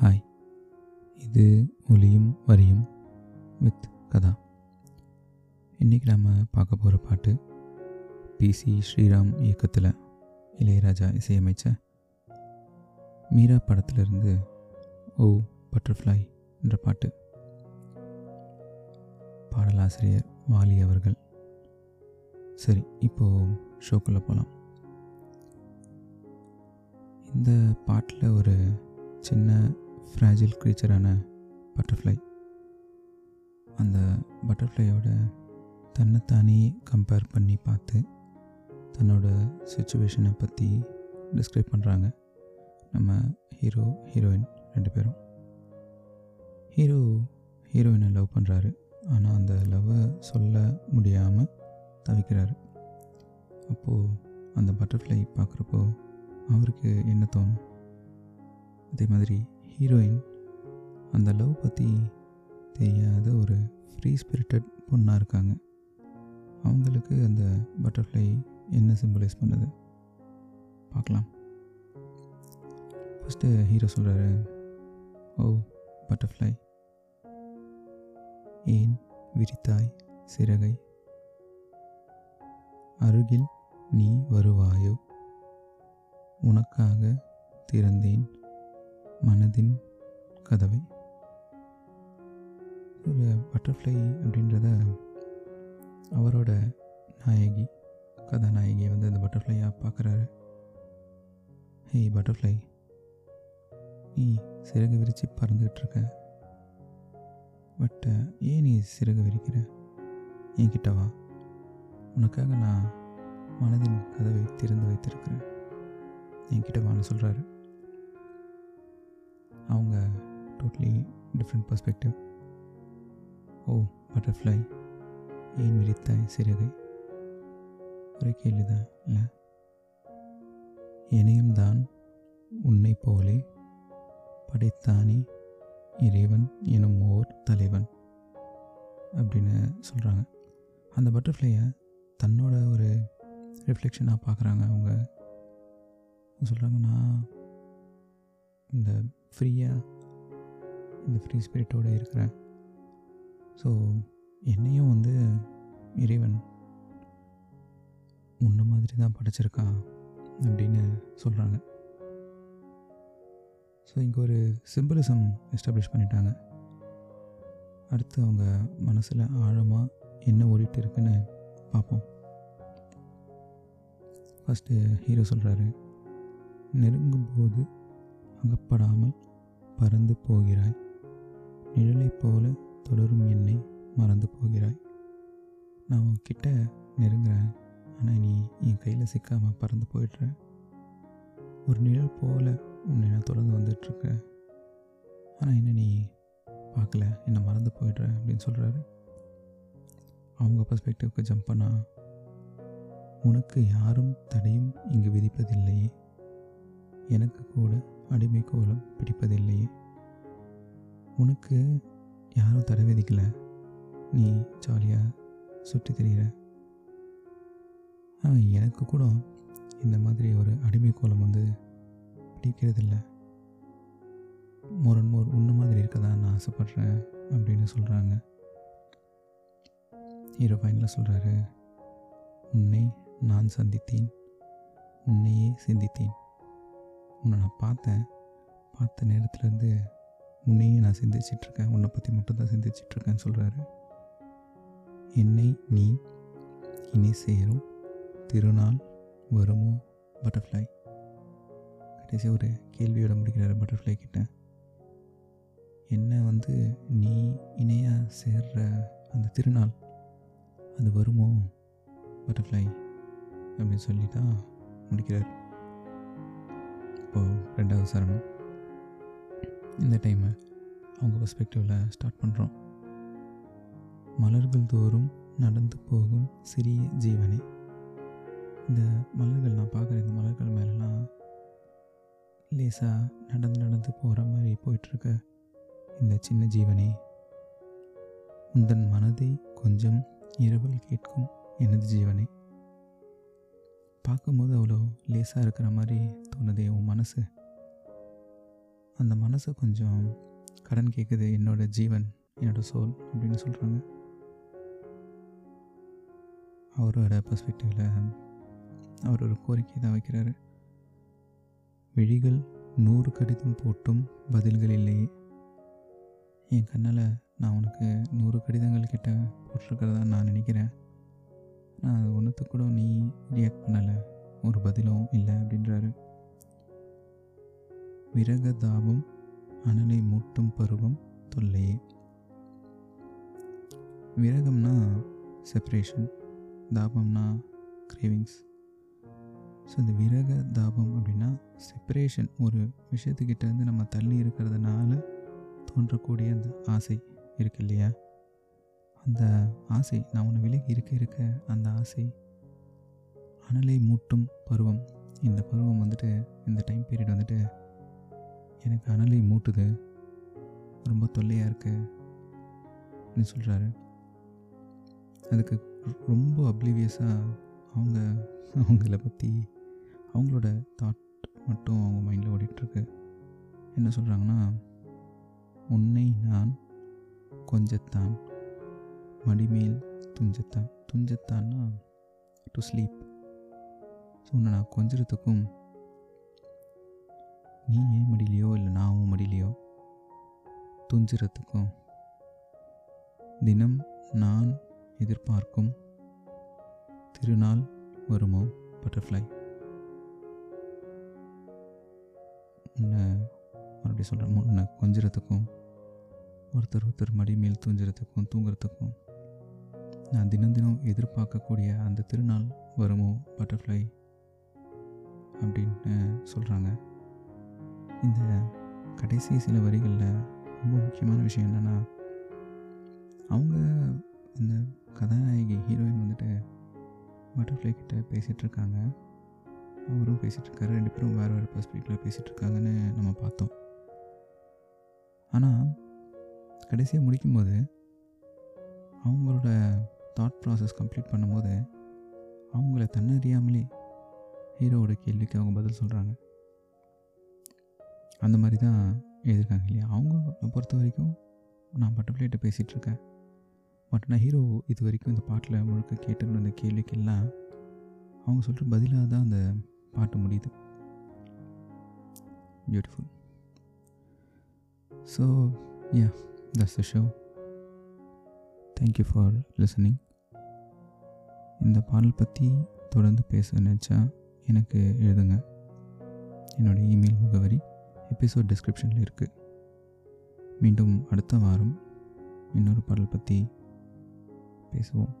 Hi. இது ஒலியும் வரியும் வித் கதா. இன்றைக்கி நாம் பார்க்க போகிற பாட்டு பிசி ஸ்ரீராம் இயக்கத்தில் இளையராஜா இசையமைச்ச மீரா படத்திலிருந்து ஓ பட்டர்ஃப்ளை என்ற பாட்டு. பாடலாசிரியர் வாலி அவர்கள். சரி இப்போது ஷோக்குள்ளே போகலாம் இந்த பாட்டில் ஒரு சின்ன ஃப்ராஜில் க்ரீச்சரான பட்டர்ஃப்ளை அந்த பட்டர்ஃப்ளையோட தன்னைத்தானே கம்பேர் பண்ணி பார்த்து தன்னோட சுச்சுவேஷனை பற்றி டிஸ்கிரைப் பண்ணுறாங்க நம்ம ஹீரோ ஹீரோயின் ரெண்டு பேரும். ஹீரோ ஹீரோயினை லவ் பண்ணுறாரு ஆனால் அந்த லவ்வை சொல்ல முடியாமல் தவிக்கிறாரு. அப்போது அந்த பட்டர்ஃப்ளை பார்க்குறப்போ அவருக்கு என்ன தோணும்? அதே மாதிரி ஹீரோயின் அந்த லவ் பற்றி தெரியாத ஒரு ஃப்ரீ ஸ்பிரிட்டட் பொண்ணாக இருக்காங்க. அவங்களுக்கு அந்த பட்டர்ஃப்ளை என்ன சிம்பிளைஸ் பண்ணுது? பார்க்கலாம். ஃபஸ்ட்டு ஹீரோ சொல்கிறாரு ஓ பட்டர்ஃப்ளை ஏன் விரித்தாய் சிறகை? அருகில் நீ வருவாயோ? உனக்காக திறந்தேன் மனதின் கதவை. ஒரு பட்டர்ஃப்ளை அப்படின்றத அவரோட நாயகி கதாநாயகியை வந்து அந்த பட்டர்ஃப்ளையாக பார்க்குறாரு. ஹேய் பட்டர்ஃப்ளை நீ சிறகு விரித்து பறந்துக்கிட்டு இருக்க. பட் ஏன் நீ சிறகு விரிக்கிற? என்கிட்ட வா. உனக்காக நான் மனதின் கதவை திறந்து வைத்திருக்கிறேன். என்கிட்ட வான்னு சொல்கிறாரு டோட்லி டிஃப்ரெண்ட் பர்ஸ்பெக்டிவ் ஓ பட்டர்ஃப்ளை ஏன் விரித்தாய் சிறகை? ஒரே கேள்விதான் இல்லை? இணையும் தான் உன்னை போலே படைத்தானே இறைவன் எனும் ஓர் தலைவன் அப்படின்னு சொல்கிறாங்க அந்த பட்டர்ஃப்ளையை தன்னோட ஒரு ரிஃப்ளெக்ஷனாக பார்க்குறாங்க அவங்க. சொல்கிறாங்க நான் இந்த ஃப்ரீயாக இந்த ஃப்ரீ ஸ்பிரிட்டோடு இருக்கிறேன். ஸோ என்னையும் வந்து இறைவன் உன்ன மாதிரி தான் படைச்சிருக்கான் அப்படின்னு சொல்கிறாங்க ஸோ இங்கே ஒரு சிம்பிளிசம் எஸ்டாப்ளிஷ் பண்ணிட்டாங்க. அடுத்து அவங்க மனசில் ஆழமாக என்ன ஓடிட்டு இருக்குன்னு பார்ப்போம். ஃபஸ்ட்டு ஹீரோ சொல்கிறாரு நெருங்கும் போது அகப்படாமல் பறந்து போகிறாய். நிழலைப் போல தொடரும் என்னை மறந்து போகிறாய். நான் உன்கிட்ட நெருங்குறேன் ஆனால் நீ என் கையில் சிக்காமல் பறந்து போயிடுற. ஒரு நிழல் போல உன்னை நான் தொடர்ந்து வந்துட்டுருக்கேன். ஆனால் என்ன நீ பார்க்கல என்னை மறந்து போயிடுற அப்படின்னு சொல்கிறாரு அவங்க பர்ஸ்பெக்டிவ்க்கு ஜம்ப் பண்ணால் உனக்கு யாரும் தடையும் இங்கு விதிப்பதில்லையே. எனக்கு கூட அடிமை கோலம் பிடிப்பதில்லையே. உனக்கு யாரும் தடை விதிக்கலை. நீ ஜாலியாக சுற்றி தெரிகிற ஆ எனக்கு கூட இந்த மாதிரி ஒரு அடிமை கோலம் வந்து பிடிக்கிறதில்ல. மோர் அண்ட் மோர் உன்ன மாதிரி இருக்கதா நான் ஆசைப்பட்றேன் அப்படின்னு சொல்கிறாங்க ஹீரோ ஃபைனலாக சொல்கிறாரு உன்னை நான் சந்தித்தேன். உன்னையே சிந்தித்தேன். உன்னை நான் பார்த்தேன். பார்த்த நேரத்துலேருந்து உன்னையே நான் சிந்திச்சிட்ருக்கேன். உன்னை பற்றி மட்டும்தான் சிந்திச்சிட்ருக்கேன்னு சொல்கிறாரு என்னை நீ இனி சேரும் திருநாள் வருமோ? பட்டர்ஃப்ளை. கடைசி ஒரு கேள்வியோட முடிக்கிறாரு பட்டர்ஃப்ளை கிட்ட. என்ன வந்து நீ இணையாக சேர்ற அந்த திருநாள் அது வருமோ? பட்டர்ஃப்ளை அப்படின்னு சொல்லி தான் முடிக்கிறார். இப்போது ரெண்டாவது சரணம். இந்த டைமை அவங்க பர்ஸ்பெக்டிவில் ஸ்டார்ட் பண்ணுறோம் மலர்கள் தோறும் நடந்து போகும் சிறிய ஜீவனே. இந்த மலர்கள் நான் பார்க்குற இந்த மலர்கள் மேலெலாம் லேசாக நடந்து நடந்து போகிற மாதிரி போயிட்டுருக்க இந்த சின்ன ஜீவனே. உந்தன் மனதை கொஞ்சம் இரவல் கேட்கும் எனது ஜீவனே. பார்க்கும்போது அவ்வளோ லேசாக இருக்கிற மாதிரி தோணுதே உன் மனசு. அந்த மனசு கொஞ்சம் கடன் கேட்குது என்னோட ஜீவன் என்னோட சோல் அப்படின்னு சொல்கிறாங்க அவரோட பர்ஸ்பெக்டிவில் அவர் ஒரு கோரிக்கை தான் வைக்கிறாரு. விழிகள் நூறு கடிதம் போட்டும் பதில்கள் இல்லையே. என் கண்ணால் நான் உனக்கு நூறு கடிதங்கள் கிட்ட போட்டிருக்கிறதா நான் நினைக்கிறேன். நான் அது ஒன்றுத்துக்கூட கூட நீ ரியாக்ட் பண்ணலை. ஒரு பதிலும் இல்லை அப்படின்றாரு. விரகதாபம் அனலை மூட்டும் பருவம் தொல்லையே விரகம்னா செப்பரேஷன் தாபம்னா கிரேவிங்ஸ் ஸோ இந்த விரக தாபம் அப்படின்னா செப்பரேஷன் ஒரு விஷயத்துக்கிட்டேருந்து நம்ம தள்ளி இருக்கிறதுனால தோன்றக்கூடிய அந்த ஆசை இருக்கு இல்லையா? அந்த ஆசை நான் உன்னை விலகி இருக்க இருக்க அந்த ஆசை அனலை மூட்டும் பருவம். இந்த பருவம் வந்துட்டு இந்த டைம் பீரியட் வந்துட்டு எனக்கு அனலை மூட்டுது. ரொம்ப தொல்லையாக இருக்கு. அப்படின்னு சொல்கிறாரு அதுக்கு ரொம்ப அப்ளிவியஸாக அவங்க அவங்கள பற்றி அவங்களோட தாட் மட்டும் அவங்க மைண்டில் ஓடிட்டுருக்கு. என்ன சொல்கிறாங்கன்னா உன்னை நான் கொஞ்சத்தான் மடிமேல் துஞ்சத்தான். துஞ்சத்தான்னா டு ஸ்லீப் ஸோ உன்னை நான் கொஞ்சத்துக்கும் நீ ஏன் மடியிலையோ இல்லை நான் உன் மடியிலையோ? துஞ்சுறதுக்கும் தினம் நான் எதிர்பார்க்கும் திருநாள் வருமோ? பட்டர்ஃப்ளை. உன்னை மறுபடியும் சொல்கிறேன் உன்னை கொஞ்சறதுக்கும் ஒருத்தர் ஒருத்தர் மடி மேல் தூஞ்சுறதுக்கும் தூங்குறதுக்கும் நான் தினம் தினம் எதிர்பார்க்கக்கூடிய அந்த திருநாள் வருமோ? பட்டர்ஃப்ளை அப்படின்னு சொல்கிறாங்க இந்த கடைசி சில வரிகளில் ரொம்ப முக்கியமான விஷயம் என்னென்னா அவங்க இந்த கதாநாயகி ஹீரோயின் வந்துட்டு பட்டர்ஃப்ளை கிட்ட பேசிகிட்ருக்காங்க அவரும் பேசிகிட்ருக்காரு ரெண்டு பேரும் வேறு வேறு பர்ஸ்பெக்டிவில் பேசிகிட்ருக்காங்கன்னு நம்ம பார்த்தோம். ஆனால் கடைசியாக முடிக்கும்போது அவங்களோட தாட் ப்ராசஸ் கம்ப்ளீட் பண்ணும்போது அவங்கள தன்னறியாமலே ஹீரோவோட கேள்விக்கு அவங்க பதில் சொல்கிறாங்க அந்த மாதிரி தான் எழுதியிருக்காங்க இல்லையா? அவங்க பொறுத்த வரைக்கும் நான் பட்டர்ஃப்ளைட்ட பேசிகிட்ருக்கேன் பட் நான் ஹீரோ இது வரைக்கும் இந்த பாட்டில் முழுக்க கேட்டுன்னு அந்த கேள்விக்கெல்லாம் அவங்க சொல்கிற பதிலாக தான் அந்த பாட்டு முடியுது. Beautiful so yeah that's the show thank you for listening இந்த பாடல் பற்றி தொடர்ந்து பேச நினச்சா எனக்கு எழுதுங்க. என்னோடய இமெயில் முகவரி எபிசோட் டிஸ்கிரிப்ஷனில் இருக்குது மீண்டும் அடுத்த வாரம் இன்னொரு பாடல் பற்றி பேசுவோம்.